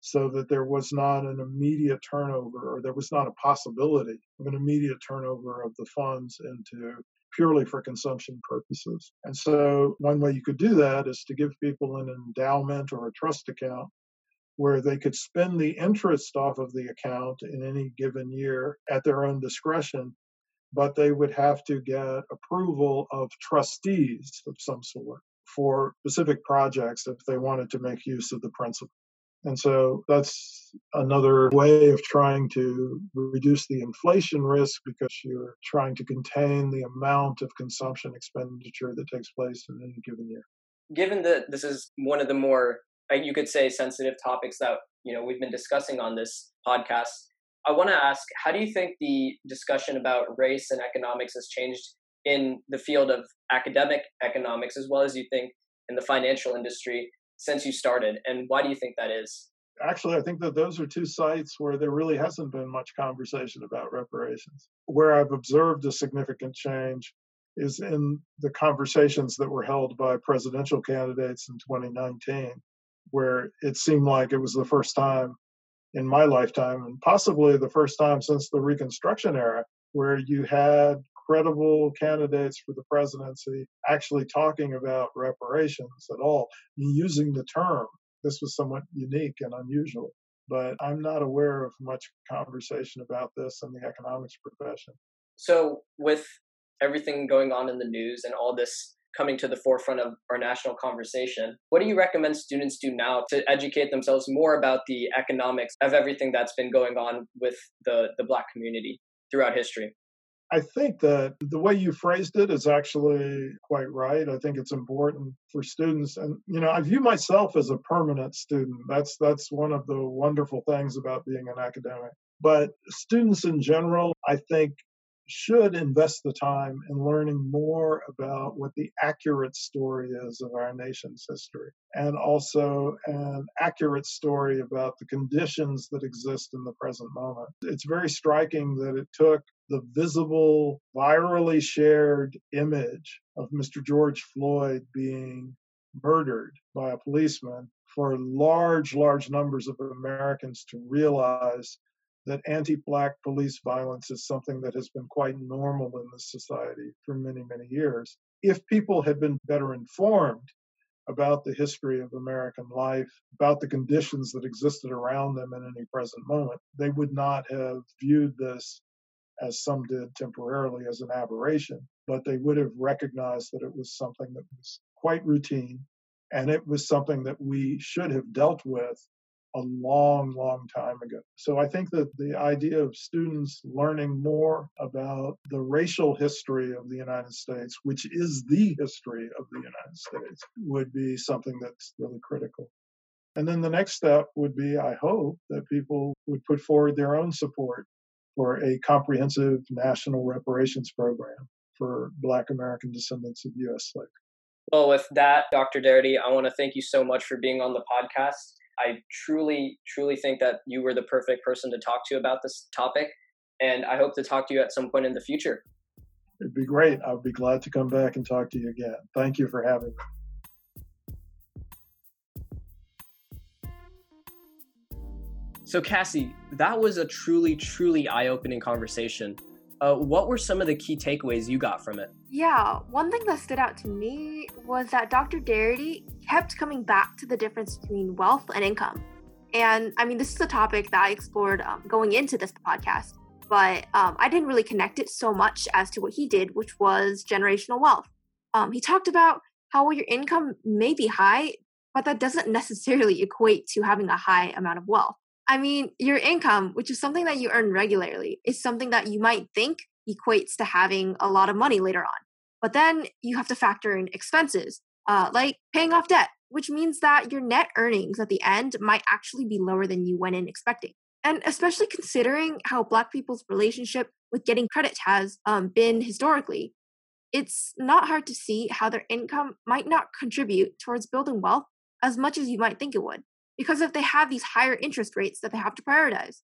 so that there was not an immediate turnover or there was not a possibility of an immediate turnover of the funds into purely for consumption purposes. And so, one way you could do that is to give people an endowment or a trust account where they could spend the interest off of the account in any given year at their own discretion, but they would have to get approval of trustees of some sort for specific projects if they wanted to make use of the principal. And so that's another way of trying to reduce the inflation risk because you're trying to contain the amount of consumption expenditure that takes place in any given year. Given that this is one of the more uh, you could say sensitive topics that you know we've been discussing on this podcast i want to ask how do you think the discussion about race and economics has changed in the field of academic economics as well as you think in the financial industry since you started and why do you think that is? Actually i think that those are two sites where there really hasn't been much conversation about reparations. Where i've observed a significant change is in the conversations that were held by presidential candidates in 2019 where it seemed like it was the first time in my lifetime, and possibly the first time since the Reconstruction era, where you had credible candidates for the presidency actually talking about reparations at all, using the term. This was somewhat unique and unusual, but I'm not aware of much conversation about this in the economics profession. So, with everything going on in the news and all this coming to the forefront of our national conversation. What do you recommend students do now to educate themselves more about the economics of everything that's been going on with the, the Black community throughout history? I think that the way you phrased it is actually quite right. I think it's important for students and you know, I view myself as a permanent student. That's that's one of the wonderful things about being an academic. But students in general, I think should invest the time in learning more about what the accurate story is of our nation's history and also an accurate story about the conditions that exist in the present moment. It's very striking that it took the visible, virally shared image of Mr. George Floyd being murdered by a policeman for large, large numbers of Americans to realize that anti black police violence is something that has been quite normal in this society for many, many years. If people had been better informed about the history of American life, about the conditions that existed around them in any present moment, they would not have viewed this as some did temporarily as an aberration, but they would have recognized that it was something that was quite routine and it was something that we should have dealt with a long, long time ago. So I think that the idea of students learning more about the racial history of the United States, which is the history of the United States, would be something that's really critical. And then the next step would be, I hope, that people would put forward their own support for a comprehensive national reparations program for Black American descendants of U.S. slaves. Well, with that, Dr. Darity, I want to thank you so much for being on the podcast. I truly, truly think that you were the perfect person to talk to about this topic. And I hope to talk to you at some point in the future. It'd be great. I'd be glad to come back and talk to you again. Thank you for having me. So, Cassie, that was a truly, truly eye opening conversation. Uh, what were some of the key takeaways you got from it? Yeah, one thing that stood out to me was that Dr. Darity kept coming back to the difference between wealth and income. And I mean, this is a topic that I explored um, going into this podcast, but um, I didn't really connect it so much as to what he did, which was generational wealth. Um, he talked about how your income may be high, but that doesn't necessarily equate to having a high amount of wealth. I mean, your income, which is something that you earn regularly, is something that you might think equates to having a lot of money later on. But then you have to factor in expenses, uh, like paying off debt, which means that your net earnings at the end might actually be lower than you went in expecting. And especially considering how Black people's relationship with getting credit has um, been historically, it's not hard to see how their income might not contribute towards building wealth as much as you might think it would because if they have these higher interest rates that they have to prioritize.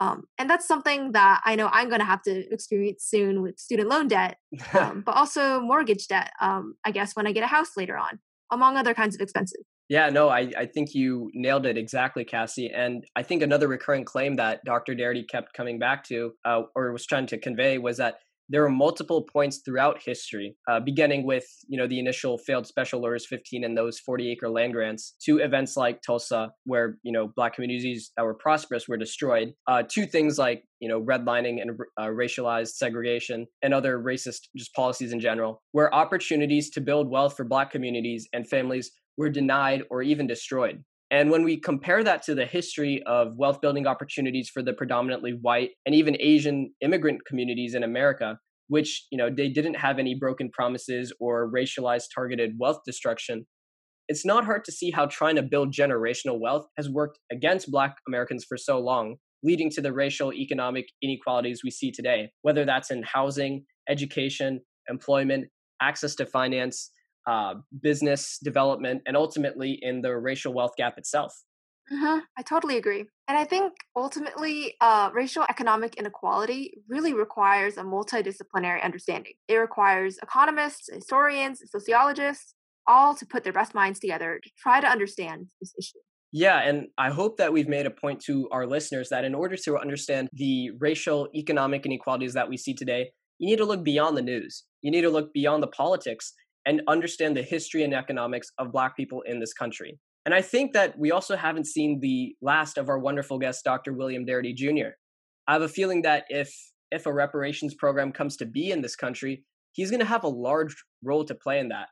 Um, and that's something that I know I'm going to have to experience soon with student loan debt, um, but also mortgage debt, um, I guess, when I get a house later on, among other kinds of expenses. Yeah, no, I, I think you nailed it exactly, Cassie. And I think another recurring claim that Dr. Darity kept coming back to, uh, or was trying to convey, was that there are multiple points throughout history, uh, beginning with you know the initial failed Special Orders 15 and those 40-acre land grants, to events like Tulsa, where you know black communities that were prosperous were destroyed, uh, to things like you know redlining and uh, racialized segregation and other racist just policies in general, where opportunities to build wealth for black communities and families were denied or even destroyed. And when we compare that to the history of wealth building opportunities for the predominantly white and even Asian immigrant communities in America, which, you know, they didn't have any broken promises or racialized targeted wealth destruction, it's not hard to see how trying to build generational wealth has worked against black Americans for so long, leading to the racial economic inequalities we see today, whether that's in housing, education, employment, access to finance, uh, business development, and ultimately in the racial wealth gap itself. Mm-hmm. I totally agree. And I think ultimately, uh, racial economic inequality really requires a multidisciplinary understanding. It requires economists, historians, sociologists, all to put their best minds together to try to understand this issue. Yeah, and I hope that we've made a point to our listeners that in order to understand the racial economic inequalities that we see today, you need to look beyond the news. You need to look beyond the politics and understand the history and economics of Black people in this country. And I think that we also haven't seen the last of our wonderful guest, Dr. William Darity Jr. I have a feeling that if if a reparations program comes to be in this country, he's going to have a large role to play in that.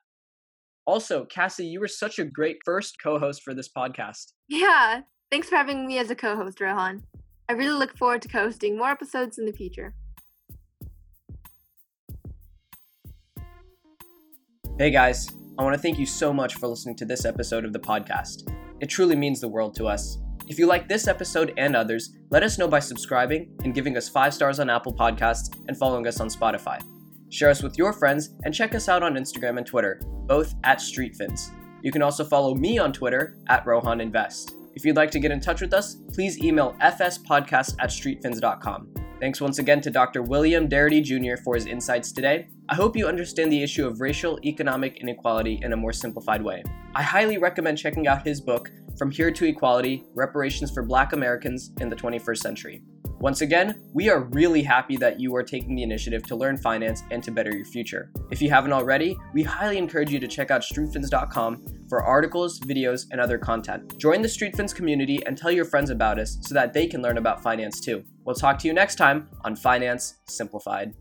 Also, Cassie, you were such a great first co-host for this podcast. Yeah, thanks for having me as a co-host, Rohan. I really look forward to co-hosting more episodes in the future. Hey guys, I want to thank you so much for listening to this episode of the podcast. It truly means the world to us. If you like this episode and others, let us know by subscribing and giving us five stars on Apple Podcasts and following us on Spotify. Share us with your friends and check us out on Instagram and Twitter, both at StreetFins. You can also follow me on Twitter at Rohan Invest. If you'd like to get in touch with us, please email fspodcast at streetfins.com. Thanks once again to Dr. William Darity Jr. for his insights today. I hope you understand the issue of racial economic inequality in a more simplified way. I highly recommend checking out his book, From Here to Equality Reparations for Black Americans in the 21st Century. Once again, we are really happy that you are taking the initiative to learn finance and to better your future. If you haven't already, we highly encourage you to check out streetfins.com for articles, videos, and other content. Join the StreetFins community and tell your friends about us so that they can learn about finance too. We'll talk to you next time on Finance Simplified.